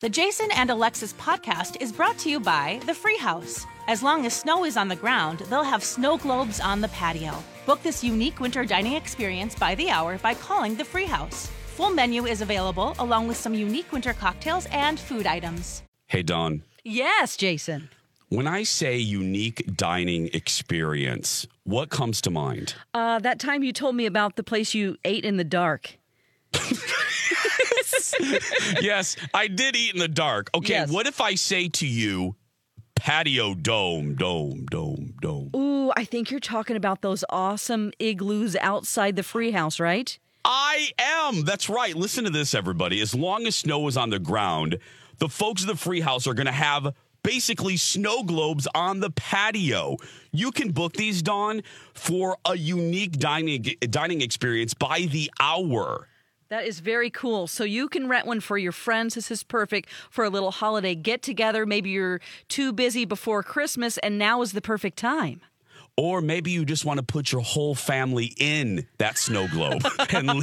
The Jason and Alexis podcast is brought to you by The Free House. As long as snow is on the ground, they'll have snow globes on the patio. Book this unique winter dining experience by the hour by calling The Free House. Full menu is available along with some unique winter cocktails and food items. Hey, Dawn. Yes, Jason. When I say unique dining experience, what comes to mind? Uh, that time you told me about the place you ate in the dark. yes, I did eat in the dark. Okay, Yes. what if I say to you, patio dome, dome, dome, dome? Ooh, I think you're talking about those awesome igloos outside the free house, right? I am. That's right. Listen to this, everybody. As long as snow is on the ground, the folks of the free house are going to have basically snow globes on the patio. You can book these, Dawn, for a unique dining dining experience by the hour. That is very cool. So you can rent one for your friends. This is perfect for a little holiday get together. Maybe you're too busy before Christmas, and now is the perfect time. Or maybe you just want to put your whole family in that snow globe. and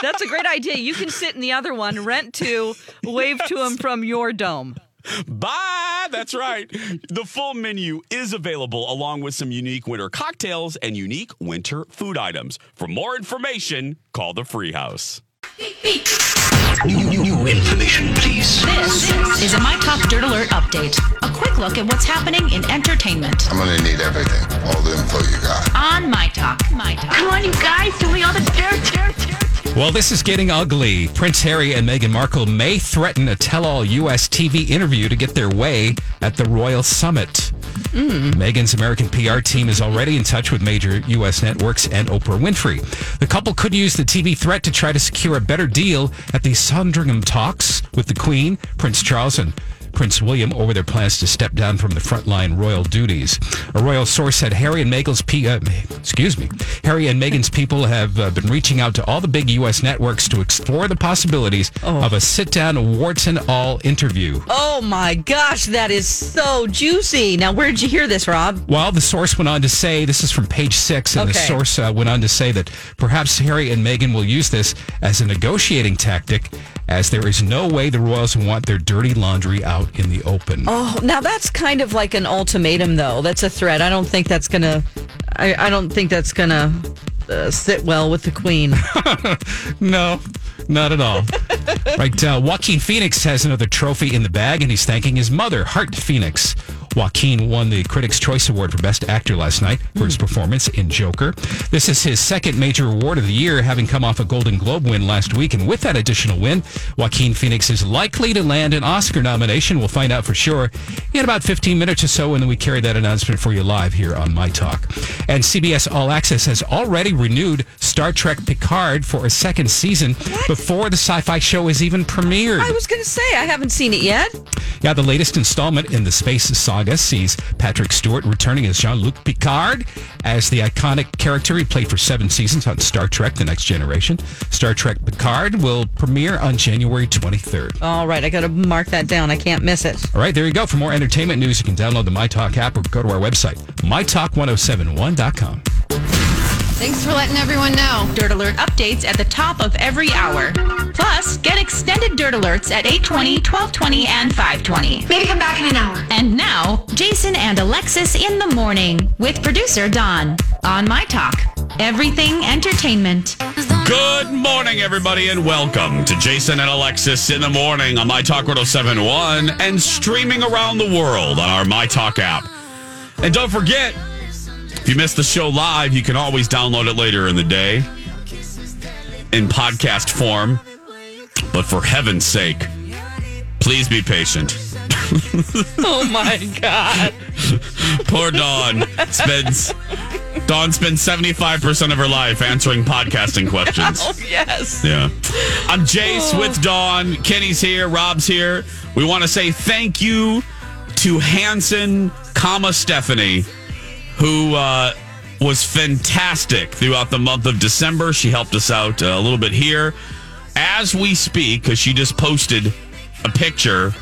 That's a great idea. You can sit in the other one, rent two, wave to them from your dome. Bye. That's right. The full menu is available along with some unique winter cocktails and unique winter food items. For more information, call the Free House. New, new, new information, please. This is a My Talk Dirt Alert update. A quick look at what's happening in entertainment I'm gonna need everything, all the info you got. on My Talk. My Talk. Come on, you guys, tell me all the dirt, dirt, dirt. Well, this is getting ugly. Prince Harry and Meghan Markle may threaten a tell all U.S. TV interview to get their way at the Royal Summit. Hmm. Meghan's American PR team is already in touch with major U.S. networks and Oprah Winfrey. The couple could use the TV threat to try to secure a better deal at the Sandringham talks with the Queen, Prince Charles, and Prince William over their plans to step down from the frontline royal duties. A royal source said Harry and Meghan's P- uh, excuse me, Harry and Meghan's people have uh, been reaching out to all the big U.S. networks to explore the possibilities of a sit-down warts and all interview. Oh my gosh, that is so juicy. Now, where did you hear this, Rob? Well, the source went on to say this is from page six, and the source uh, went on to say that perhaps Harry and Meghan will use this as a negotiating tactic, as there is no way the royals want their dirty laundry out in the open. Oh, now that's kind of like an ultimatum, though. That's a threat. I don't think that's gonna. I, I don't think that's gonna uh, sit well with the Queen. No, not at all. right, uh, Joaquin Phoenix has another trophy in the bag, and he's thanking his mother, Heart Phoenix. Joaquin won the Critics' Choice Award for Best Actor last night for his hmm. performance in Joker. This is his second major award of the year, having come off a Golden Globe win last week. And with that additional win, Joaquin Phoenix is likely to land an Oscar nomination. We'll find out for sure in about 15 minutes or so, and then we carry that announcement for you live here on My Talk. And CBS All Access has already renewed Star Trek Picard for a second season before the sci fi show is even premiered. I was gonna say I haven't seen it yet. Yeah, the latest installment in the space saga sees Patrick Stewart returning as Jean Luc Picard as the iconic character he played for seven seasons on Star Trek The Next Generation. Star Trek Picard will premiere on January 23rd. All right, I gotta mark that down. I can't miss it. All right, there you go. For more entertainment news, you can download the MyTalk app or go to our website, mytalk1071.com. Thanks for letting everyone know. Dirt Alert updates at the top of every hour. Plus, get extended Dirt Alerts at 820, 1220, and 520. Maybe come back in an hour. And now, Jason and Alexis in the morning with producer Dawn on My Talk. Everything entertainment. Good Good morning, everybody, and welcome to Jason and Alexis in the morning on My Talk 1071 and streaming around the world on our My Talk app. And don't forget, if you missed the show live, you can always download it later in the day in podcast form. But for heaven's sake, please be patient. Oh my God. Poor Dawn spends Dawn spends 75% of her life answering podcasting questions. Oh, yes. Yeah. I'm Jace oh. with Dawn. Kenny's here. Rob's here. We want to say thank you to Hanson, comma Stephanie, who uh, was fantastic throughout the month of December. She helped us out uh, a little bit here as we speak because she just posted a picture.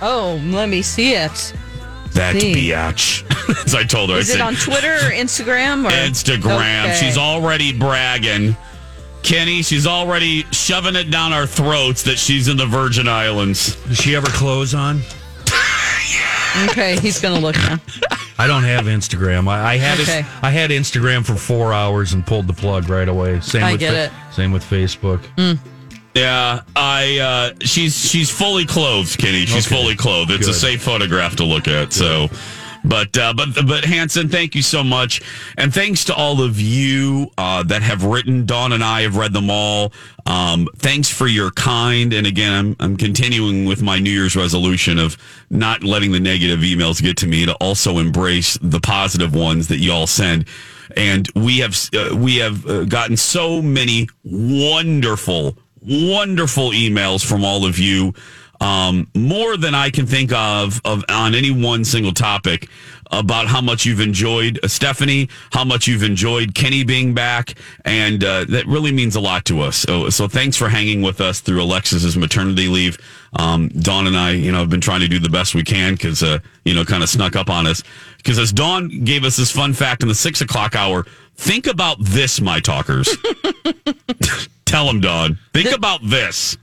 Oh, let me see it. That See. biatch. As I told her, Is I it said, on Twitter or Instagram or Instagram. Okay. She's already bragging. Kenny, she's already shoving it down our throats that she's in the Virgin Islands. Does she have her clothes on? Okay, he's gonna look now. I don't have Instagram. I, I had Okay. it, I had Instagram for four hours and pulled the plug right away. Same I with get Fa- it. Mm. Same with Facebook. Yeah, I uh she's she's fully clothed, Kenny. She's Okay. fully clothed. It's a safe photograph to look at. So but uh, but but Hanson, thank you so much, and thanks to all of you uh, that have written. Dawn and I have read them all. Um, thanks for your kind, and again, I'm I'm continuing with my New Year's resolution of not letting the negative emails get to me to also embrace the positive ones that you all send. And we have uh, we have uh, gotten so many wonderful wonderful emails from all of you. Um, more than I can think of, of on any one single topic about how much you've enjoyed uh, Stephanie, how much you've enjoyed Kenny being back, and uh, that really means a lot to us. So, so thanks for hanging with us through Alexis's maternity leave. Um, Dawn and I, you know, have been trying to do the best we can because, uh, you know, kind of snuck up on us. Because as Dawn gave us this fun fact in the six o'clock hour, think about this, my talkers. Tell them, Dawn. Think about this.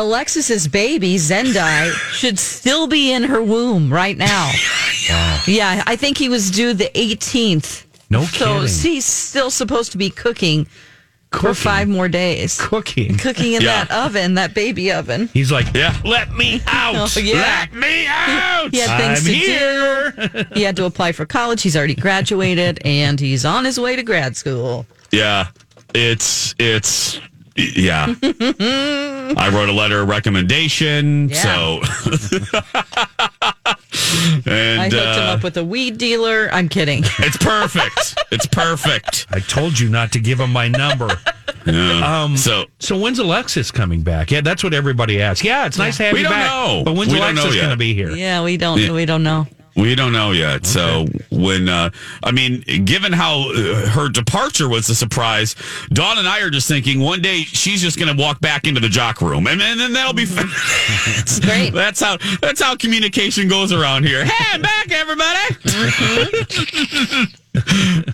Alexis's baby, Zendai, should still be in her womb right now. Yeah, I think he was due the 18th. No So kidding. he's still supposed to be cooking, for Cooking? five more days. Cooking. Cooking in Yeah. that oven, that baby oven. He's like, Yeah. let me out. Oh, yeah. Let me out. He had things I'm to here. do. He had to apply for college. He's already graduated, and he's on his way to grad school. Yeah, it's it's yeah. I wrote a letter of recommendation, Yeah. so and I hooked him uh, up with a weed dealer. I'm kidding. it's perfect. It's perfect. I told you not to give him my number. Yeah. Um, so So when's Alexis coming back? Yeah, that's what everybody asks. Yeah, it's nice to have We you don't back. know. But when's We Alexis going to be here? Yeah, we don't. Yeah. We don't know. We don't know yet. So when uh, I mean, given how uh, her departure was a surprise, Dawn and I are just thinking one day she's just going to walk back into the jock room, and, and then that'll be It's great. That's how that's how communication goes around here. Hey, I'm back, everybody.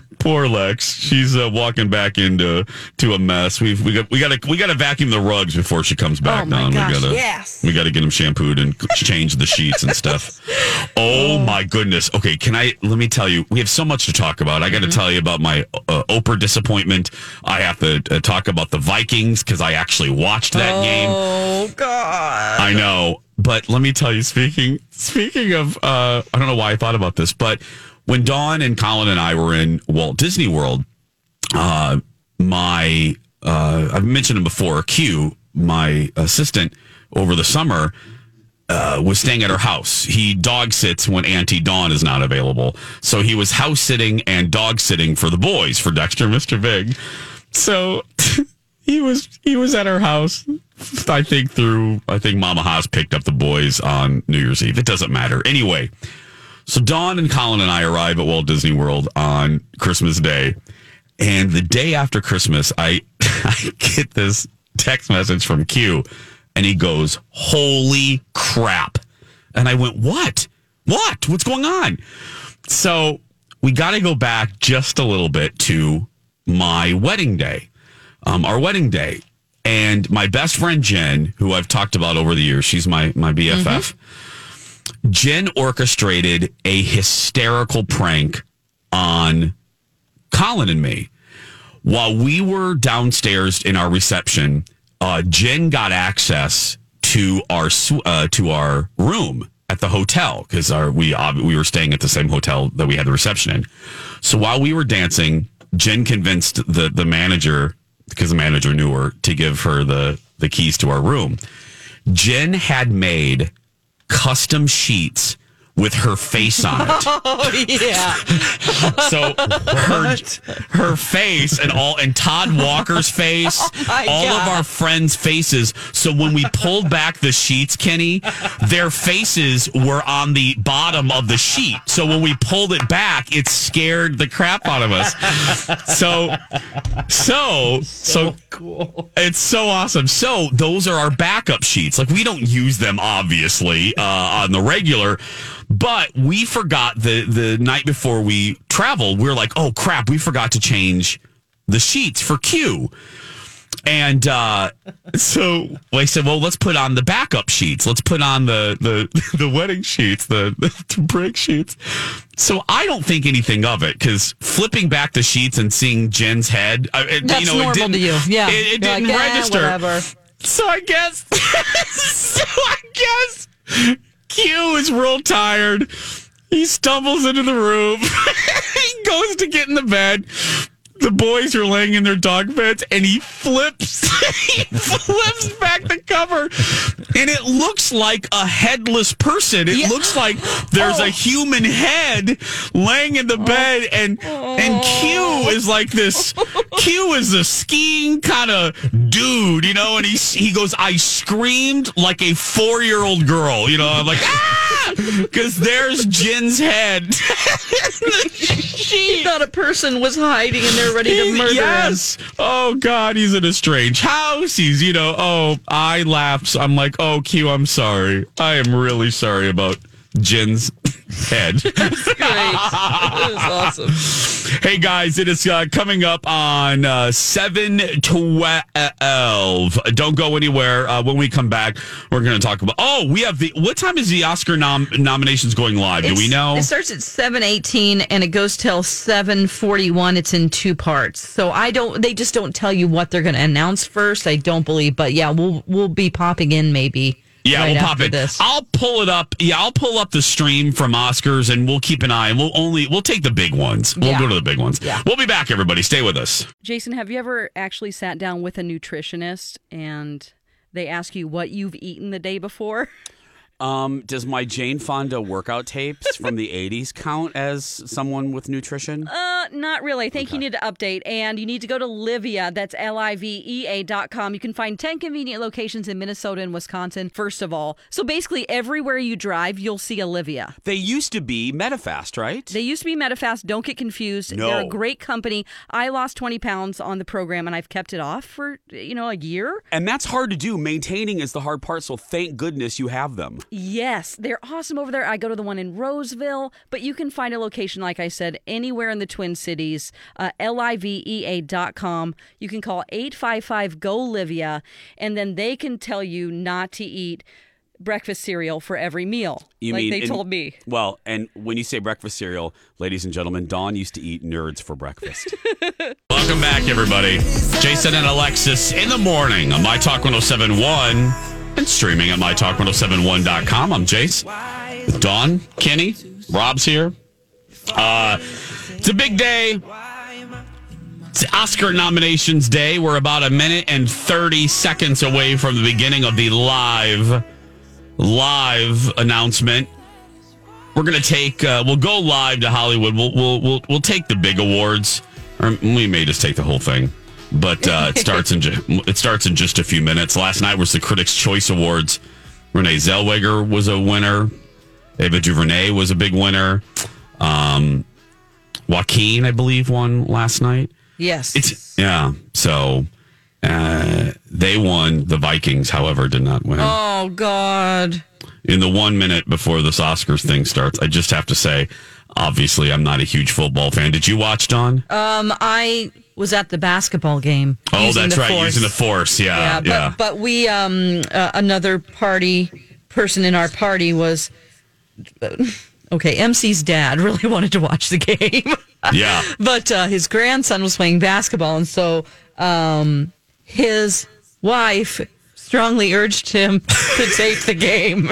Poor Lex. She's uh, walking back into to a mess. We've we got we got to we got to vacuum the rugs before she comes back. Oh, my Don. gosh, we gotta yes. we got to get them shampooed and change the sheets and stuff. Oh my goodness. Okay, can I? Let me tell you, we have so much to talk about. I got to tell you about my uh, Oprah disappointment. I have to uh, talk about the Vikings because I actually watched that game. Oh God! I know, but let me tell you. Speaking speaking of, uh, I don't know why I thought about this, but when Dawn and Colin and I were in Walt Disney World, uh, my uh, I've mentioned him before. Q, my assistant over the summer, uh, was staying at her house. He dog sits when Auntie Dawn is not available, so he was house sitting and dog sitting for the boys for Dexter, Mr. Big. So he was he was at her house. I think through I think Mama Haas picked up the boys on New Year's Eve. It doesn't matter anyway. So Dawn and Colin and I arrive at Walt Disney World on Christmas Day, and the day after Christmas, I I get this text message from Q, and he goes, "Holy crap!" And I went, "What? What? What's going on?" So we got to go back just a little bit to my wedding day, um, our wedding day, and my best friend Jen, who I've talked about over the years. She's my my BFF. Jen orchestrated a hysterical prank on Colin and me. while we were downstairs in our reception, uh, Jen got access to our uh, to our room at the hotel because we ob- we were staying at the same hotel that we had the reception in. So while we were dancing, Jen convinced the the manager because the manager knew her to give her the the keys to our room. Jen had made custom sheets with her face on it. Oh yeah. So her, her face and all and Todd Walker's face, my all of our friends' faces. So when we pulled back the sheets, Kenny, their faces were on the bottom of the sheet. So when we pulled it back, it scared the crap out of us. So so so Cool. it's so awesome. So those are our backup sheets. Like we don't use them obviously uh, on the regular, but we forgot the the night before we traveled. We are like, oh crap, we forgot to change the sheets for Q. And uh, so I said, well, let's put on the backup sheets. Let's put on the the, the wedding sheets, the, the break sheets. So I don't think anything of it because flipping back the sheets and seeing Jen's head, uh, it, That's you know, normal it didn't, to you. Yeah. it, it didn't like, "Eh, register. whatever. So I guess, so I guess Q is real tired. He stumbles into the room. he goes to get in the bed. The boys are laying in their dog beds, and he flips. he flips back the cover, and it looks like a headless person. It Yeah. looks like there's Oh. a human head laying in the bed, and and Q is like this. Q is a skiing kind of dude, you know, and he he goes, I screamed like a four year old girl, you know, I'm like ah, because there's Jen's head. She thought a person was hiding and ready to murder him. yes. Oh God, he's in a strange house. He's, you know, oh, I laughed. I'm like, oh, Q, I'm sorry. I am really sorry about Jen's head. Great. It was awesome. Hey guys, it is uh, coming up on uh, seven twelve. Don't go anywhere. Uh, when we come back, we're going to talk about. Oh, we have the. What time is the Oscar nom- nominations going live? Do we know? It starts at seven eighteen and it goes till seven forty one. It's in two parts. So I don't. They just don't tell you what they're going to announce first. I don't believe, but yeah, we'll we'll be popping in maybe. Yeah, right we'll pop it. This. I'll pull it up. Yeah, I'll pull up the stream from Oscars, and we'll keep an eye. And we'll only we'll take the big ones. We'll Yeah. go to the big ones. Yeah. We'll be back. Everybody, stay with us. Jason, have you ever actually sat down with a nutritionist and they ask you what you've eaten the day before? Um, does my Jane Fonda workout tapes from the 80s count as someone with nutrition? Uh, not really. I think you need to update and you need to go to Livea. That's L I V E A dot com. You can find 10 convenient locations in Minnesota and Wisconsin, first of all. So basically, everywhere you drive, you'll see Olivia. They used to be Metafast, right? They used to be Metafast. Don't get confused. No. They're a great company. I lost 20 pounds on the program and I've kept it off for, you know, a year. and that's hard to do. Maintaining is the hard part, so thank goodness you have them. Yes, they're awesome over there. I go to the one in Roseville, but you can find a location, like I said, anywhere in the Twin Cities. Uh, L-I-V-E-A dot com. You can call 855-GO-LIVEA, and then they can tell you not to eat breakfast cereal for every meal, You like mean they in- told me. Well, and when you say breakfast cereal, ladies and gentlemen, Dawn used to eat nerds for breakfast. Welcome back, everybody. Jason and Alexis in the morning on My Talk 1071 and streaming at MyTalk1071.com. I'm Jace. With Dawn, Kenny, Rob's here. Uh, it's a big day. It's Oscar nominations day. We're about a minute and 30 seconds away from the beginning of the live, live announcement. We're gonna take. Uh, we'll go live to Hollywood. We'll we'll we'll we'll take the big awards, or we may just take the whole thing. But uh, it starts in ju- it starts in just a few minutes. Last night was the Critics' Choice Awards. Renee Zellweger was a winner. Ava DuVernay was a big winner. Um, Joaquin, I believe, won last night. Yes. It's yeah. So uh, they won. The Vikings, however, did not win oh, God. in the one minute before this Oscars thing starts, I just have to say, obviously, I'm not a huge football fan. Did you watch, Dawn? Um, I was at the basketball game. oh, that's right, force. using the force. Yeah, yeah, yeah. but but we um uh, another party person in our party was okay, MC's dad really wanted to watch the game. Yeah. but uh, his grandson was playing basketball, and so um, his wife strongly urged him to take the game.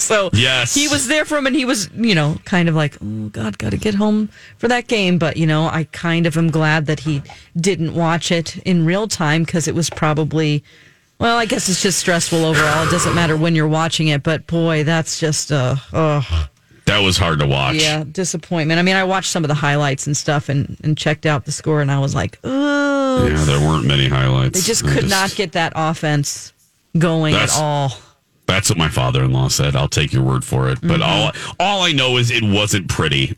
So Yes. he was there for him, and he was, you know, kind of like, oh God, got to get home for that game. But you know, I kind of am glad that he didn't watch it in real time because it was probably, well, I guess it's just stressful overall. It doesn't matter when you're watching it, but boy, that's just uh, oh That was hard to watch. yeah, disappointment. I mean, I watched some of the highlights and stuff, and and checked out the score, and I was like, oh, Yeah, there weren't many highlights. they just could not get that offense going at all. That's what my father-in-law said. I'll take your word for it. But Mm-hmm. all all I know is it wasn't pretty.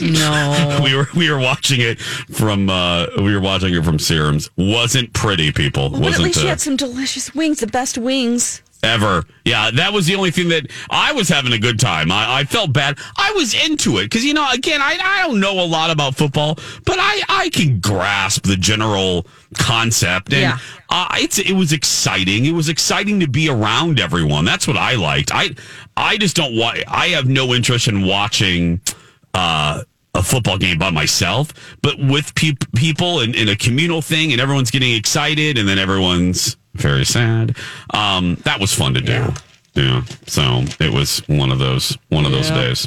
No. we were we were watching it from uh we were watching it from Serums. Wasn't pretty, people. Well, but at wasn't least you uh, had some delicious wings, the best wings. Ever. Yeah, that was the only thing that I was having a good time. I, I felt bad. I was into it because you know, again, I I don't know a lot about football, but I I can grasp the general concept and. Yeah. Uh, it's it was exciting. It was exciting to be around everyone. That's what I liked. I I just don't want. I have no interest in watching uh, a football game by myself, but with peop people and in a communal thing, and everyone's getting excited, and then everyone's very sad. Um, that was fun to do. Yeah. So it was one of those one of those days.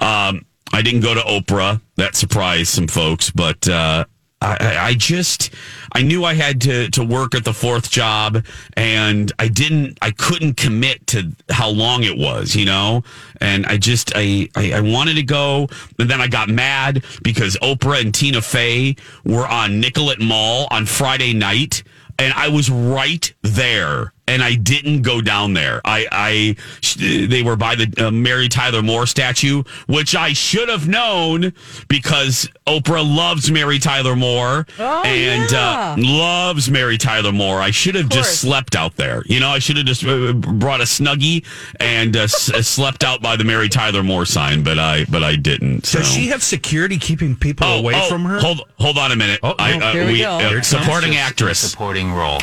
Um, I didn't go to Oprah. That surprised some folks, but uh, I, I- I just I knew I had to to work at the fourth job, and I didn't. I couldn't commit to how long it was, you know. And I just I I, I wanted to go, and then I got mad because Oprah and Tina Fey were on Nicollet Mall on Friday night, and I was right there. And I didn't go down there. I, I, they were by the uh, Mary Tyler Moore statue, which I should have known because Oprah loves Mary Tyler Moore Oh, and yeah. uh, loves Mary Tyler Moore. I should have just slept out there. You know, I should have just uh, brought a snuggie and uh, s- uh, slept out by the Mary Tyler Moore sign, but I, but I didn't. So. Does she have security keeping people Oh, away oh, from her? Hold, hold on a minute. Oh, I, oh, here we go. Here supporting actress. Supporting role.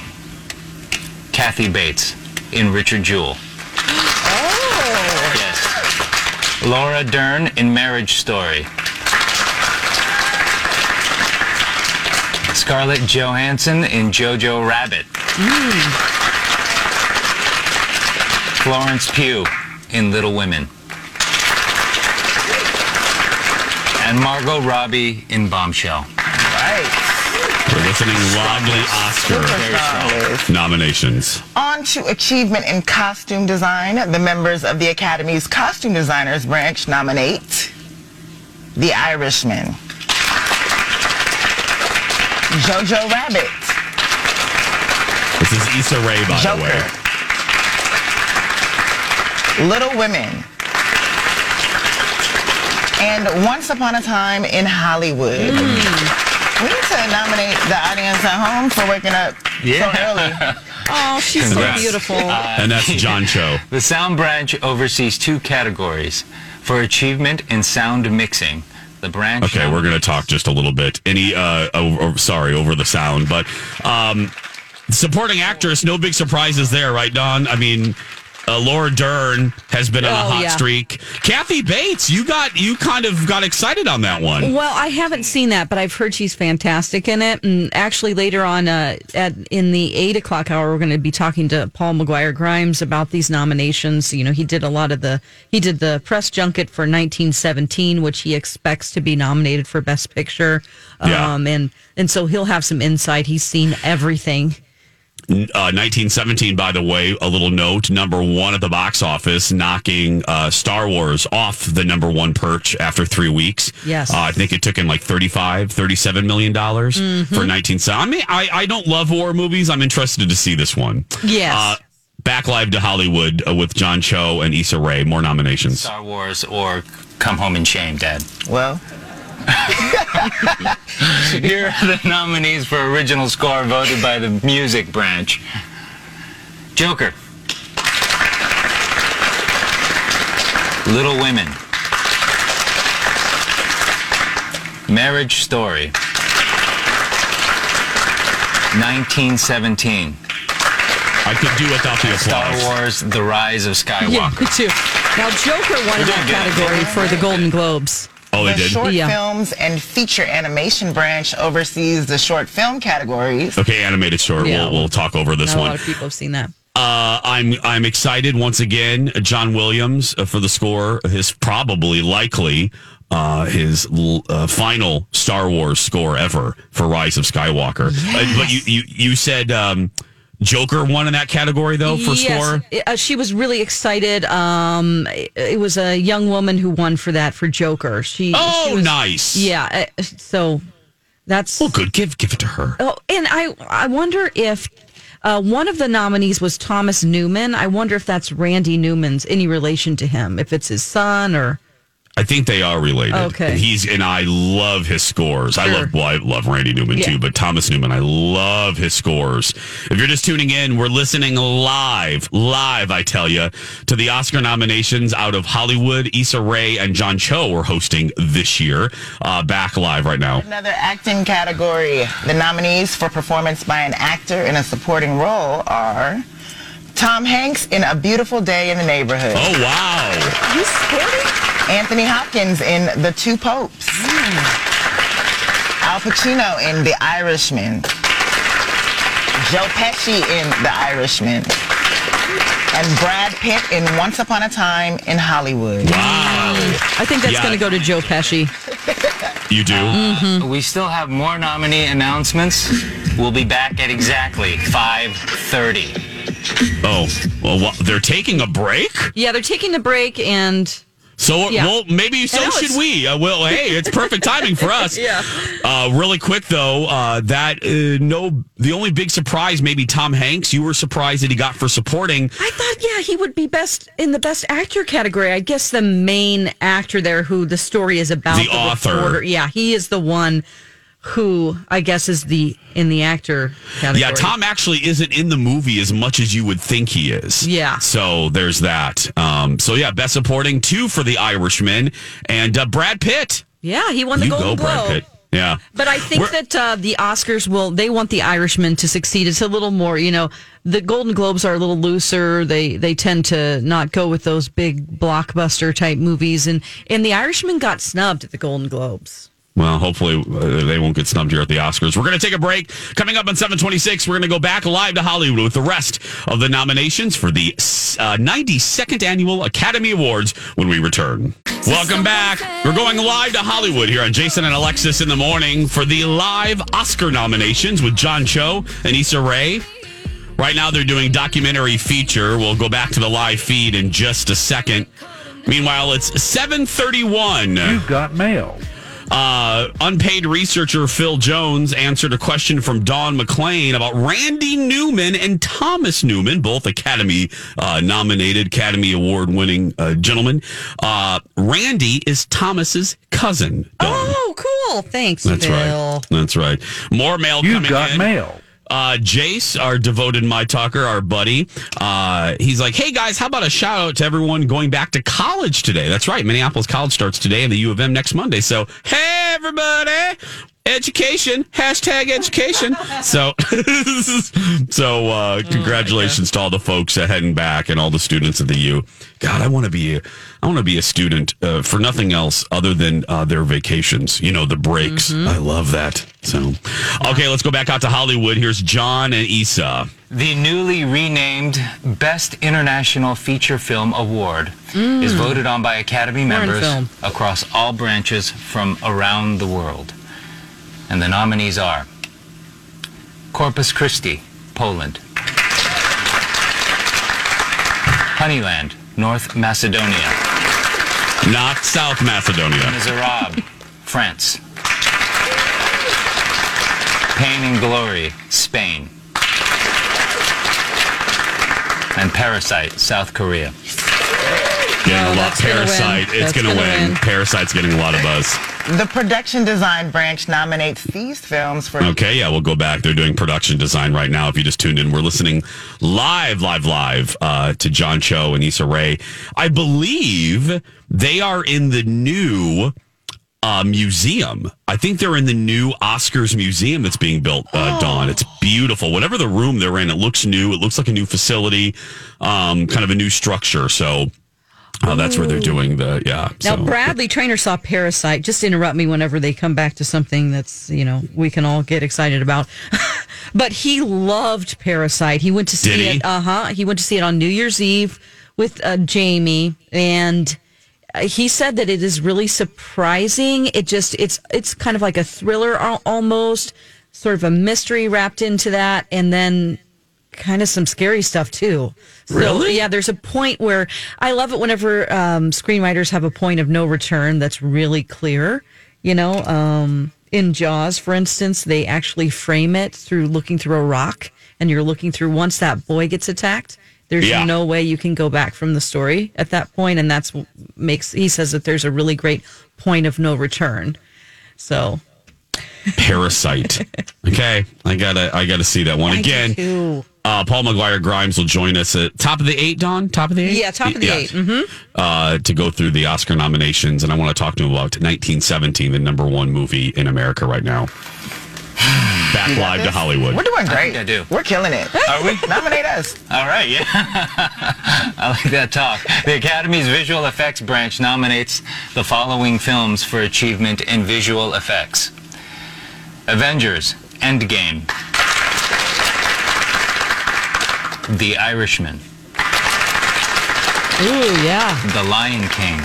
Kathy Bates in Richard Jewell. Oh. Yes. Laura Dern in Marriage Story. Scarlett Johansson in Jojo Rabbit. Hmm. Florence Pugh in Little Women. And Margot Robbie in Bombshell. We're listening lively Oscar nominations. On to achievement in costume design. The members of the Academy's Costume Designers branch nominate The Irishman, Jojo Rabbit, This is Issa Rae, by the way. Little Women, and Once Upon a Time in Hollywood. Hmm. We need to nominate the audience at home for waking up so early. Oh, she's Congrats. so beautiful. And that's John Cho. The sound branch oversees two categories for achievement in sound mixing. The branch. Okay, we're going to talk just a little bit. Any, uh, oh, sorry, over the sound, but um, supporting actress, no big surprises there, right, Dawn? I mean, Uh, Laura Dern has been on a Oh, hot yeah. streak. Kathy Bates, you got you kind of got excited on that one. Well, I haven't seen that, but I've heard she's fantastic in it. And actually, later on uh, at in the eight o'clock hour, we're going to be talking to Paul McGuire Grimes about these nominations. You know, he did a lot of the he did the press junket for 1917, which he expects to be nominated for Best Picture. Yeah. Um, and and so he'll have some insight. He's seen everything. Uh, 1917, by the way, a little note, number one at the box office, knocking uh, Star Wars off the number one perch after three weeks. Yes. Uh, I think it took in like 35, 37 million dollars Mhm. for 1917. I mean, I, I don't love war movies. I'm interested to see this one. Yes. Uh, back live to Hollywood uh, with John Cho and Issa Rae. More nominations. Star Wars or Come Home in Shame, Dad. Well, Here are the nominees for original score voted by the music branch Joker, Little Women, Marriage Story, 1917. I could do without the Star applause. Wars: The Rise of Skywalker. Yeah, me too. Now Joker won We're that doing good. category for the Golden Globes. Oh, they the did? short Yeah. films and feature animation branch oversees the short film categories. Okay, animated short. Yeah. We'll, we'll talk over this Not a one. lot of people have seen that. Uh, I'm I'm excited once again. John Williams uh, for the score. His probably likely uh, his l- uh, final Star Wars score ever for Rise of Skywalker. Uh, but you you you said um, Joker won in that category though for score. Uh, she was really excited. Um, it, it was a young woman who won for that for Joker. She. Oh, she was- nice. Yeah. uh, So that's. Well, good. Give give it to her. Oh, and I I wonder if. Uh, one of the nominees was Thomas Newman. I wonder if that's Randy Newman's any relation to him, if it's his son or. I think they are related. Okay. And He's and I love his scores. I Sure. love well, I love Randy Newman Yeah. too, but Thomas Newman, I love his scores. If you're just tuning in, we're listening live, live, I tell you, to the Oscar nominations out of Hollywood. Issa Rae and John Cho are hosting this year. Uh, back live right now. Another acting category. The nominees for performance by an actor in a supporting role are Tom Hanks in A Beautiful Day in the Neighborhood. Oh wow. You sporty? Anthony Hopkins in The Two Popes. Al Pacino in The Irishman. Joe Pesci in The Irishman. And Brad Pitt in Once Upon a Time in Hollywood. Wow. I think that's Yeah. going to go to Joe Pesci. You do? Mm-hmm. We still have more nominee announcements. We'll be back at exactly 5:30. Oh, well, wha- they're taking a break? Yeah, they're taking the break and. So, Yeah. well, maybe so should we. Uh, well, hey, it's perfect timing for us. Yeah. Uh, really quick though, uh, that uh, no, the only big surprise maybe Tom Hanks. You were surprised that he got for supporting. I thought, yeah, he would be best in the best actor category. I guess the main actor there, who the story is about, The author. reporter, yeah, he is the one who I guess is the in the actor category. Yeah, Tom actually isn't in the movie as much as you would think he is. Yeah. So there's that. Um, so yeah, best supporting two for The Irishman and uh, Brad Pitt. Yeah, he won the you Golden go, Brad Globe. Pitt. Yeah. But I think We're- that uh, the Oscars will, they want the Irishman to succeed. It's a little more, you know, the Golden Globes are a little looser. They they tend to not go with those big blockbuster type movies. And, and the Irishman got snubbed at the Golden Globes. Well, hopefully uh, they won't get snubbed here at the Oscars. We're going to take a break. Coming up on 726, we're going to go back live to Hollywood with the rest of the nominations for the uh, 92nd Annual Academy Awards when we return. Welcome back. We're going live to Hollywood here on Jason and Alexis in the morning for the live Oscar nominations with John Cho and Issa Rae. Right now, they're doing documentary feature. We'll go back to the live feed in just a second. Meanwhile, it's 731. You've got mail. Uh, unpaid researcher Phil Jones answered a question from Don McLean about Randy Newman and Thomas Newman, both Academy uh, nominated, Academy Award winning uh, gentlemen. Uh, Randy is Thomas's cousin. Don. Oh, cool. Thanks, That's Phil. right. That's right. More mail You've coming got in. mail. Uh, Jace, our devoted my talker, our buddy, uh, he's like, "Hey guys, how about a shout out to everyone going back to college today?" That's right, Minneapolis College starts today, and the U of M next Monday. So, hey everybody, education hashtag education. So, so uh, congratulations to all the folks uh, heading back and all the students at the U. God, I want to be a, I want to be a student uh, for nothing else other than uh, their vacations. You know, the breaks. I love that. So, okay, let's go back out to Hollywood. Here's John and Issa The newly renamed Best International Feature Film Award is voted on by Academy Foreign members film. across all branches from around the world. And the nominees are Corpus Christi, Poland. Honeyland, North Macedonia. Not South Macedonia. Miserable, France. Pain and Glory, Spain. And Parasite, South Korea. Getting No, a oh, lot. that's gonna. Parasite. It's going to gonna win. win. Parasite's getting a lot of buzz. The production design branch nominates these films for Okay, yeah, we'll go back. They're doing production design right now. If you just tuned in, we're listening live, live, live uh, to John Cho and Issa Rae. I believe they are in the new uh, museum. I think they're in the new Oscars museum that's being built, uh, Dawn. It's beautiful. Whatever the room they're in, it looks new. It looks like a new facility, um, kind of a new structure. So uh, that's where they're doing the, yeah. Now, so. Bradley Trainer saw Parasite. Just interrupt me whenever they come back to something that's, you know, we can all get excited about. but he loved Parasite. He went to see it. Uh huh. He went to see it on New Year's Eve with uh, Jamie, and uh, he said that it is really surprising. It just it's it's kind of like a thriller almost, sort of a mystery wrapped into that, and then kind of some scary stuff too. So, Really? Yeah, there's a point where I love it whenever um, screenwriters have a point of no return that's really clear. You know, um, in Jaws, for instance, they actually frame it through looking through a rock, and you're looking through once that boy gets attacked. There's Yeah. no way you can go back from the story at that point, and that's what makes he says that there's a really great point of no return. So Parasite. Okay, I gotta I gotta see that one again. Too. Uh, Paul McGuire Grimes will join us at top of the eight. Dawn, top of the eight. Yeah, top of the eight. Mm-hmm. Uh, to go through the Oscar nominations, and I want to talk to him about 1917, the number one movie in America right now. Back live to Hollywood. We're doing great. I do. We're killing it. Are we? Nominate us. All right, yeah. I like that talk. The Academy's Visual Effects branch nominates the following films for achievement in visual effects Avengers Endgame, The Irishman, Ooh, yeah. The Lion King,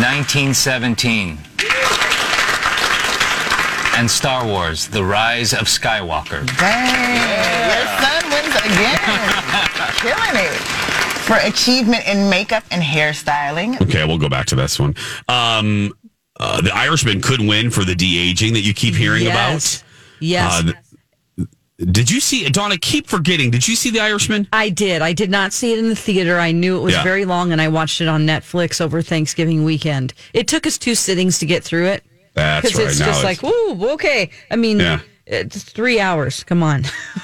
1917, and Star Wars The Rise of Skywalker. Dang. Your son wins again. killing it. For achievement in makeup and hairstyling. Okay, we'll go back to this one. Um, uh, the Irishman could win for the de aging that you keep hearing Yes. about. Yes. Uh, th- did you see Donna? Keep forgetting. Did you see the Irishman? I did. I did not see it in the theater. I knew it was Yeah. very long, and I watched it on Netflix over Thanksgiving weekend. It took us two sittings to get through it. That's Because right. it's now just like, woo, okay. I mean, Yeah. Uh, it's three hours. Come on.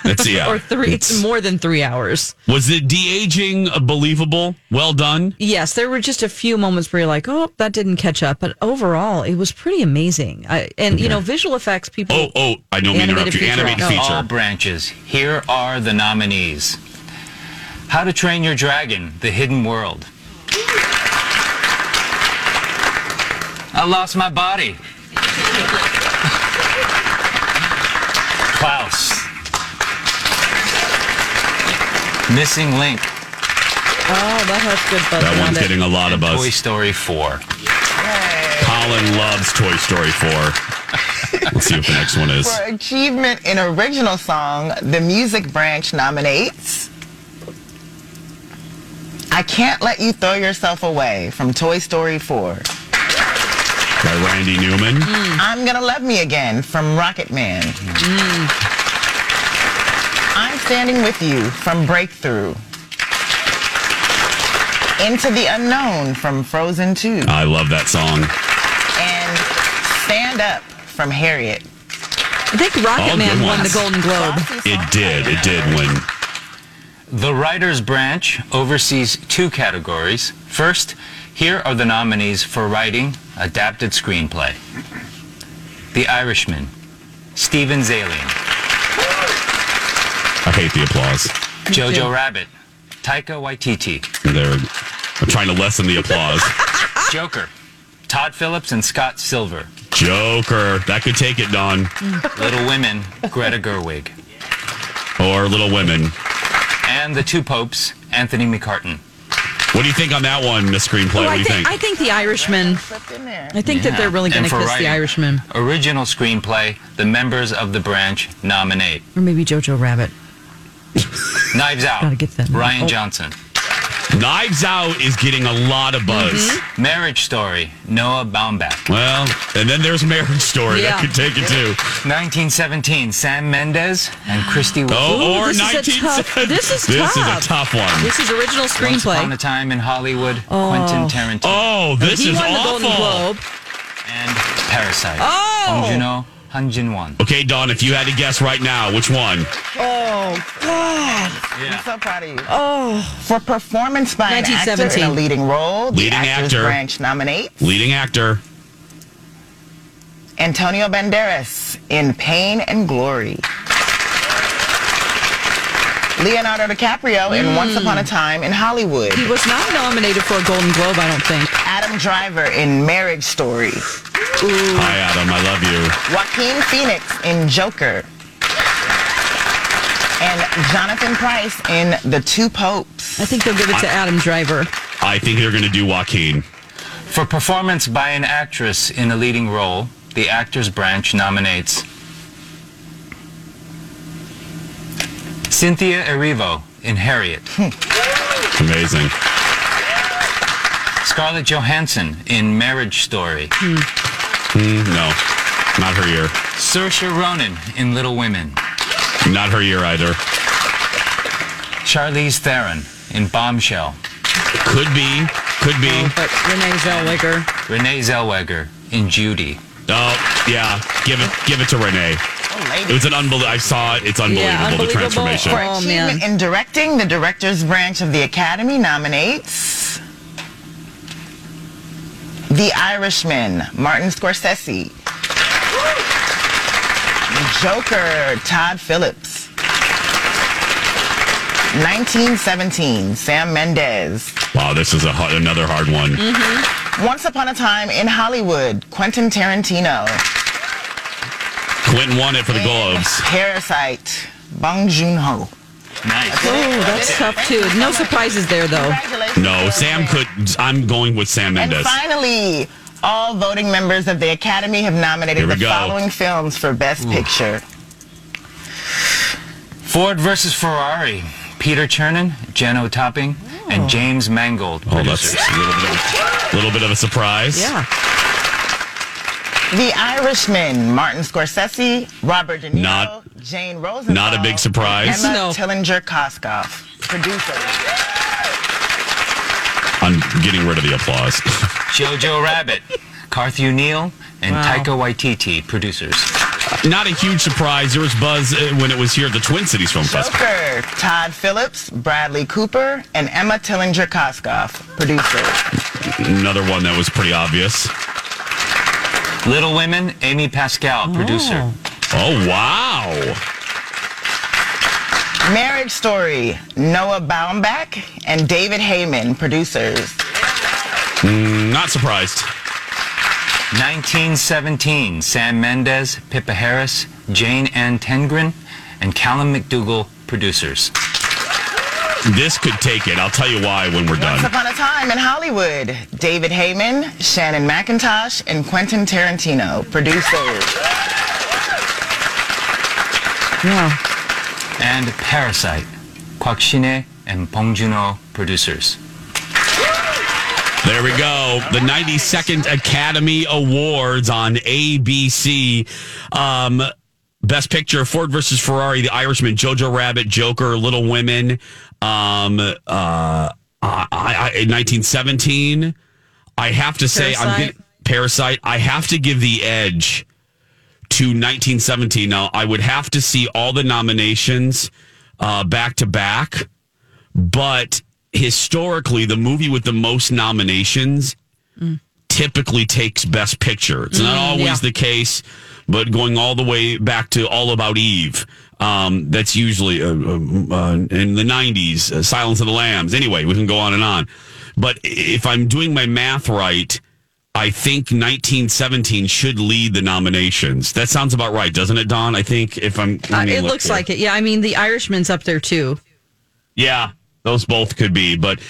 It's- yeah, or three. It's, it's- more than three hours. was the de aging uh, believable? Well done. Yes, there were just a few moments where you're like, oh, that didn't catch up. But overall, it was pretty amazing. I, and, you know, visual effects, people. Oh, oh, I don't mean to interrupt you. Animated feature. All branches. Here are the nominees How to Train Your Dragon, The Hidden World. I lost my body. Klaus. Missing Link. Oh, that has good buzz That one's getting a lot of buzz. Toy Story 4. Colin loves Toy Story 4. Let's see what the next one is. For achievement in original song, the music branch nominates I Can't Let You Throw Yourself Away from Toy Story 4. By Randy Newman. Mm. I'm Gonna Love Me Again from Rocketman. Mm. I'm Standing With You from Breakthrough. Into the Unknown from Frozen 2. I love that song. And Stand Up from Harriet. I think Rocket All Man good won the. Golden Globe. It did. It did win. The writer's branch oversees two categories. First, here are the nominees for writing adapted screenplay. The Irishman, Steven Zaillian. I hate the applause. Jojo Rabbit, Taika Waititi. They're I'm trying to lessen the applause. Joker, Todd Phillips and Scott Silver. Joker. That could take it, Dawn. Little Women, Greta Gerwig. Or Little Women. And The Two Popes, Anthony McCarten. What do you think on that one, the screenplay? Oh, what I do you think, think? I think the Irishman. I think that they're really going to for kiss the Irishman, Original screenplay, the members of the branch nominate. or maybe Jojo Rabbit. Knives Out, Gotta get that. Rian Oh. Johnson. Knives Out is getting a lot of buzz. Mm-hmm. Marriage Story, Noah Baumbach. Well, and then there's Marriage Story. Yeah. That could take it too. 1917, Sam Mendes and Krysty Wilson. Oh, or this is a tough- this is This is a tough. tough one. This is original screenplay. Once upon screenplay. a time in Hollywood, Oh. Quentin Tarantino. Oh, this he is won the awful. Golden Globe. And Parasite. Oh! Bong Joon-ho, Han Jin-won. Okay, Dawn, if you had to guess right now, which one? Oh, God. I'm so proud of you. Oh. For performance by an actor in a 1917. leading role, the Leading Actors actor. Branch nominates Leading actor. Antonio Banderas in Pain and Glory. Leonardo DiCaprio in mm. Once Upon a Time in Hollywood. He was not nominated for a Golden Globe, I don't think. Adam Driver in Marriage Story. Hi, Adam. I love you. Joaquin Phoenix in Joker. And Jonathan Pryce in The Two Popes. I think they'll give it to Adam Driver. I think they're going to do Joaquin. For performance by an actress in a leading role, the Actors Branch nominates Cynthia Erivo in Harriet. Amazing. Scarlett Johansson in Marriage Story. Mm, no, not her year. Saoirse Ronan in Little Women. Not her year either. Charlize Theron in Bombshell. Could be. Could be. But Renee Zellweger. Renee Zellweger in Judy. Oh, yeah. Give it. Give it to Renee. It was an unbelievable. I saw it. It's unbelievable. the unbelievable. transformation. For Oh, achievement man. in directing, the director's branch of the Academy nominates The Irishman, Martin Scorsese. Joker, Todd Phillips. 1917, Sam Mendes. Wow, this is a hard, another hard one. Mm-hmm. Once Upon a Time in Hollywood, Quentin Tarantino. Quentin won it for the Globes. Parasite, Bong Joon-ho. Nice. Oh, that's tough too. No surprises there though. No, Sam could. I'm going with Sam And Mendes. finally, all voting members of the Academy have nominated Here we the go. following films for Best Picture. Ford versus Ferrari. Peter Chernin, Jenno Topping, and James Mangold. Oh, that's producers. a little bit, of, little bit of a surprise. Yeah. The Irishman, Martin Scorsese, Robert De Niro, Not- Jane Rosenthal, not a big surprise. Emma No. Tillinger Koskoff, producer. I'm getting rid of the applause. Jojo Rabbit, Carthew Neal, and Wow. Taika Waititi, producers. Not a huge surprise. There was buzz uh, when it was here at the Twin Cities Film Festival. Joker, Todd Phillips, Bradley Cooper, and Emma Tillinger Koskoff, producer. Another one that was pretty obvious. Little Women, Amy Pascal, producer. Oh wow! Marriage Story, Noah Baumbach and David Heyman, producers. Mm, not surprised. 1917, Sam Mendes, Pippa Harris, Jayne-Ann Tenggren, and Callum McDougall, producers. This could take it. I'll tell you why when we're Once done. Once upon a Time in Hollywood, David Heyman, Shannon McIntosh, and Quentin Tarantino, producers. Yeah. And Parasite, Kwak Sin-ae and Bong Joon-ho, producers. There we go. The 92nd Academy Awards on ABC. Um, Best Picture: Ford versus Ferrari, The Irishman, Jojo Rabbit, Joker, Little Women. Um, uh, I, I, in 1917. I have to say, I'm Parasite. Parasite. I have to give the edge to 1917. Now, I would have to see all the nominations uh, back to back. but historically, the movie with the most nominations typically takes Best Picture. It's not Mm, always yeah. the case, but going all the way back to All About Eve. Um, that's usually uh, uh, uh, in the 90s, uh, Silence of the Lambs. Anyway, we can go on and on. But if I'm doing my math right, I think 1917 should lead the nominations. That sounds about right, doesn't it, Dawn? I think if I'm. Uh, it look looks here. like it. Yeah, I mean the Irishman's up there too. Yeah, those both could be, but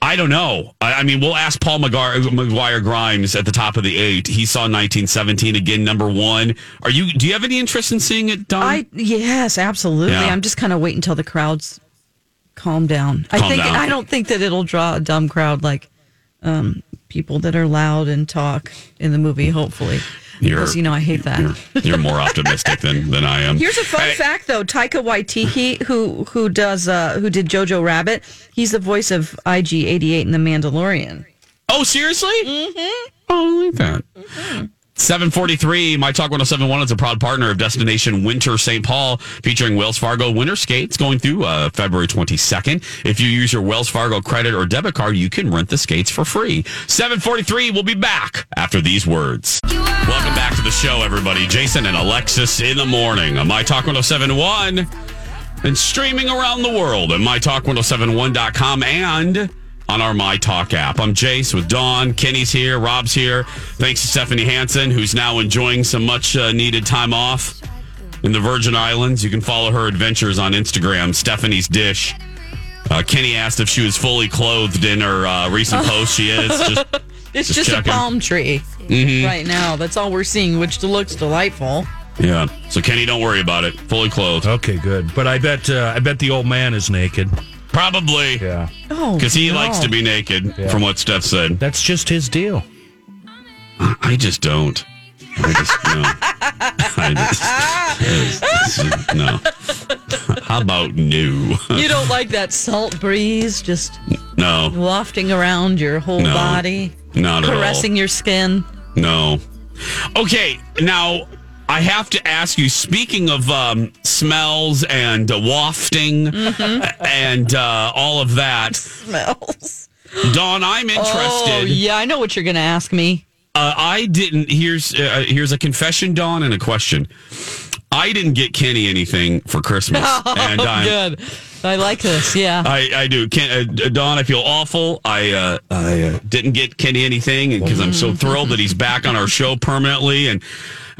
I don't know. I, I mean, we'll ask Paul McGuire, McGuire Grimes at the top of the eight. He saw 1917 again, number one. Are you? Do you have any interest in seeing it, Dawn? I yes, absolutely. Yeah. I'm just kind of waiting until the crowds calm down. I think down. I don't think that it'll draw a dumb crowd like um, people that are loud and talk in the movie. Hopefully, because you know I hate that. You're, you're more optimistic than than I am. Here's a fun Hey, fact, though. Taika Waititi, who who does uh, who did Jojo Rabbit, he's the voice of IG88 in The Mandalorian. Oh, seriously? Mm-hmm. Oh, I like that. 743, My Talk 1071 is a proud partner of Destination Winter St. Paul, featuring Wells Fargo winter skates going through uh, February 22nd. If you use your Wells Fargo credit or debit card, you can rent the skates for free. 743, we'll be back after these words. Welcome back to the show, everybody. Jason and Alexis in the morning on My Talk 1071 and streaming around the world at mytalk1071.com and on our My Talk app. I'm Jace with Dawn. Kenny's here. Rob's here. Thanks to Stephanie Hansen, who's now enjoying some much uh, needed time off in the Virgin Islands. You can follow her adventures on Instagram, Stephanie's Dish. Uh, Kenny asked if she was fully clothed in her uh, recent post. She is. Just, It's Just just, a palm tree Mhm. right now. That's all we're seeing, which looks delightful. yeah. So Kenny, don't worry about it. Fully clothed. Okay, good. But I bet uh, I bet the old man is naked. Probably. Yeah. Oh, Because he no. likes to be naked, Yeah. from what Steph said. That's just his deal. I just don't. I just no. I just, it's- it's- no. How about new? You don't like that salt breeze just no, wafting around your whole No. body, not at all. caressing your skin. No. Okay, now I have to ask you. Speaking of um, smells and uh, wafting and uh, all of that, Smells. Dawn, I'm interested. Oh, yeah, I know what you're going to ask me. Uh, I didn't. Here's uh, here's a confession, Dawn, and a question. I didn't get Kenny anything for Christmas, and oh, I'm, good. I like this. Yeah. I, I do. Ken, uh, Dawn, I feel awful. I uh, I uh, didn't get Kenny anything because I'm so thrilled that he's back on our show permanently, and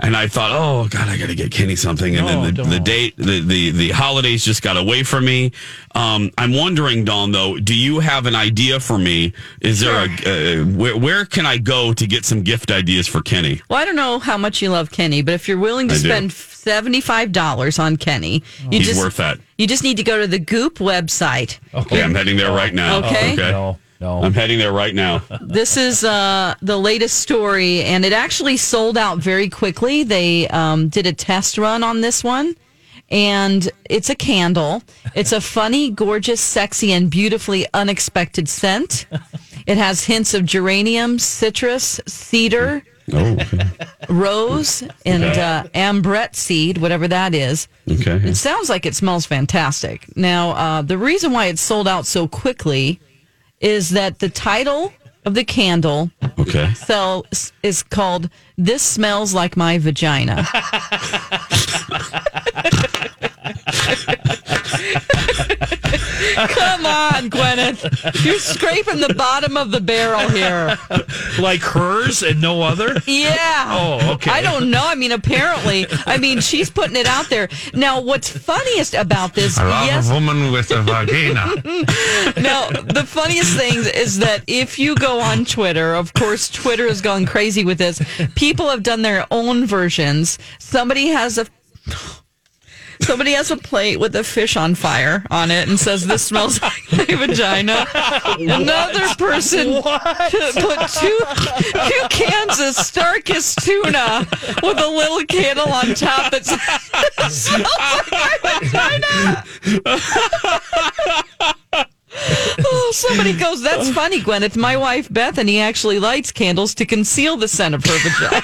and I thought, oh God, I got to get Kenny something, and No, then the, the date, the, the the holidays just got away from me. Um, I'm wondering, Dawn, though, do you have an idea for me? Is there a uh, where where can I go to get some gift ideas for Kenny? Well, I don't know how much you love Kenny, but if you're willing to I do. spend seventy-five dollars on Kenny, you He's just worth that. you just need to go to the Goop website. Okay, I'm heading there right now. Okay. No, no. I'm heading there right now. This is uh, the latest story, and it actually sold out very quickly. They um, did a test run on this one, and it's a candle. It's a funny, gorgeous, sexy, and beautifully unexpected scent. It has hints of geranium, citrus, cedar, Oh, okay. rose, and uh, ambrette seed, whatever that is. okay. It sounds like it smells fantastic. Now, uh, the reason why it sold out so quickly is that the title of the candle Okay. sell is called "This Smells Like My Vagina." Come on, Gwyneth. You're scraping the bottom of the barrel here. like hers and no other? Yeah. Oh, okay. I don't know. I mean, apparently, I mean, she's putting it out there. Now, what's funniest about this? I love yes, woman with a vagina. now, the funniest thing is that if you go on Twitter, of course, Twitter has gone crazy with this. People have done their own versions. Somebody has a somebody has a plate with a fish on fire on it and says, "This smells like my vagina." Another person put two two cans of Starkist tuna with a little candle on top that says, "This smells like my vagina." Oh, somebody goes, that's funny, Gwyneth. My wife Bethany actually lights candles to conceal the scent of her vagina.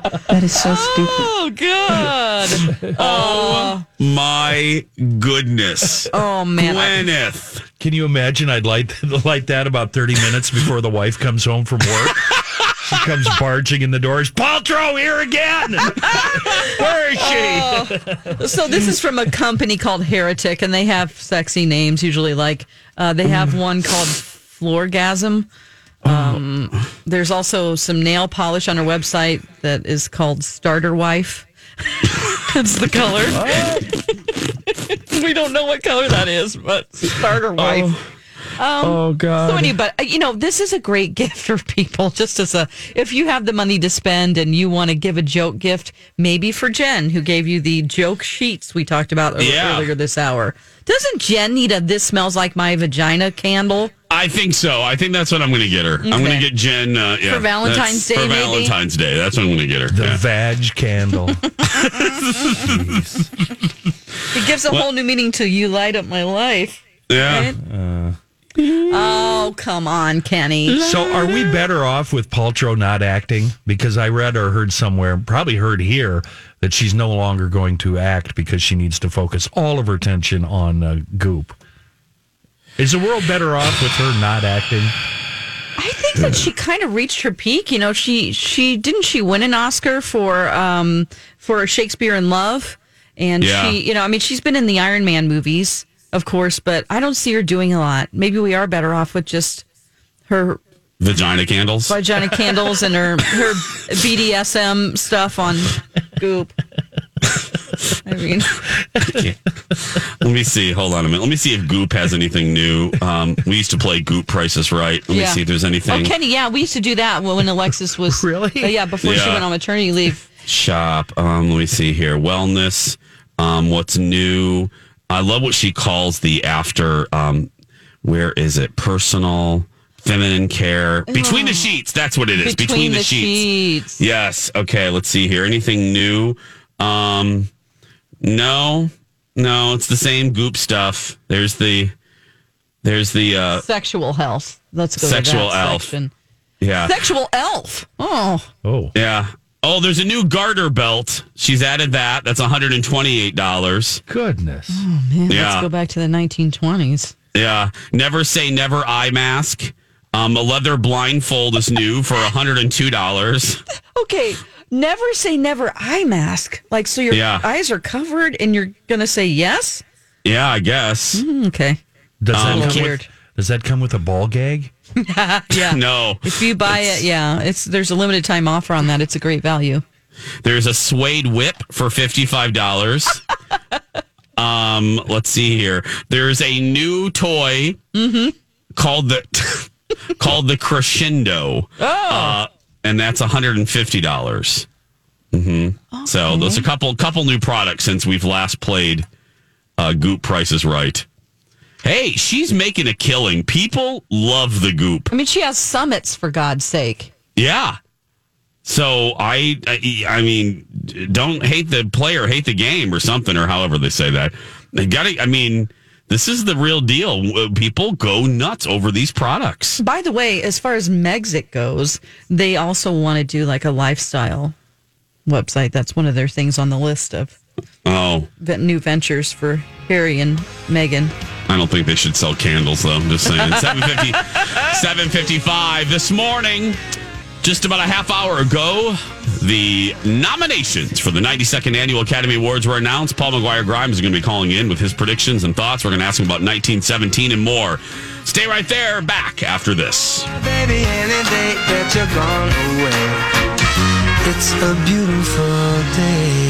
That is so stupid. Oh God. Oh my goodness. Oh man. I- Gwyneth. Can you imagine? I'd light light that about thirty minutes before the wife comes home from work. she comes barging in the doors. Paltrow here again. Where is she? Oh. so this is from a company called Heretic, and they have sexy names. Usually, like uh, they have one called Floorgasm. Um, there's also some nail polish on our website that is called Starter Wife. That's the color. we don't know what color that is, but Starter Wife. Um, oh God. So anyway, but you know, this is a great gift for people. Just as a, if you have the money to spend and you want to give a joke gift, maybe for Jen, who gave you the joke sheets we talked about Yeah. earlier this hour. Doesn't Jen need a "This smells like my vagina" candle? I think so. I think that's what I'm going to get her. I'm going to get Jen uh, yeah, For Valentine's Day, For maybe? Valentine's Day, that's what I'm going to get her. The yeah. vag candle. It gives a whole new meaning to "You light up my life." Yeah. Uh, Oh, come on, Kenny. so are we better off with Paltrow not acting? Because I read or heard somewhere, probably heard here, that she's no longer going to act because she needs to focus all of her attention on uh, Goop. Is the world better off with her not acting? I think that she kind of reached her peak. You know, she she didn't she win an Oscar for um for Shakespeare in Love, and Yeah. she you know I mean she's been in the Iron Man movies, of course, but I don't see her doing a lot. Maybe we are better off with just her Vagina candles. vagina candles and her her BDSM stuff on Goop. I mean, Let me see. Hold on a minute. Let me see if Goop has anything new. Um, we used to play Goop Prices Right. Let me see if there's anything. Oh, Kenny, yeah, we used to do that when Alexis was Really? Uh, yeah, before she went on maternity leave. Shop. Um, let me see here. Wellness. Um, what's new? I love what she calls the after. Um, where is it? Personal, feminine care. Between the sheets. That's what it is. Between, the, sheets. sheets. Yes. Okay. Let's see here. Anything new? Um, no, no. It's the same Goop stuff. There's the, there's the, uh, Sexual health. Let's go Sexual to that elf. section. yeah. Sexual elf. Oh, Oh, Yeah. Oh, there's a new garter belt. She's added that. That's $128. goodness. Oh man, Yeah. let's go back to the 1920s. Yeah. Never say never eye mask. Um, a leather blindfold is new for $102. Okay, never say never eye mask. Like, so your Yeah. eyes are covered and you're going to say yes? Yeah, I guess. Mm, Okay. Does that, Um, come weird. with, does that come with a ball gag? yeah. No. If you buy it, yeah, it's there's a limited time offer on that. It's a great value. There's a suede whip for $55. um, let's see here. There's a new toy called the called the Crescendo. Uh, and that's 150. dollars Mm-hmm. So there's a couple couple new products since we've last played uh, Goop Prices Right. Hey, she's making a killing. People love the Goop. I mean, she has summits for God's sake. Yeah. So I, I, I mean, don't hate the player, hate the game, or something, or however they say that. They got to. I mean, this is the real deal. Uh, People go nuts over these products. By the way, as far as Megxit goes, they also want to do like a lifestyle website. That's one of their things on the list of Oh, new ventures for Harry and Meghan. I don't think they should sell candles, though. I'm just saying. 750, 755 this morning. Just about a half hour ago, the nominations for the 92nd Annual Academy Awards were announced. Paul McGuire Grimes is going to be calling in with his predictions and thoughts. We're going to ask him about 1917 and more. Stay right there. Back after this. Baby, it's a beautiful day.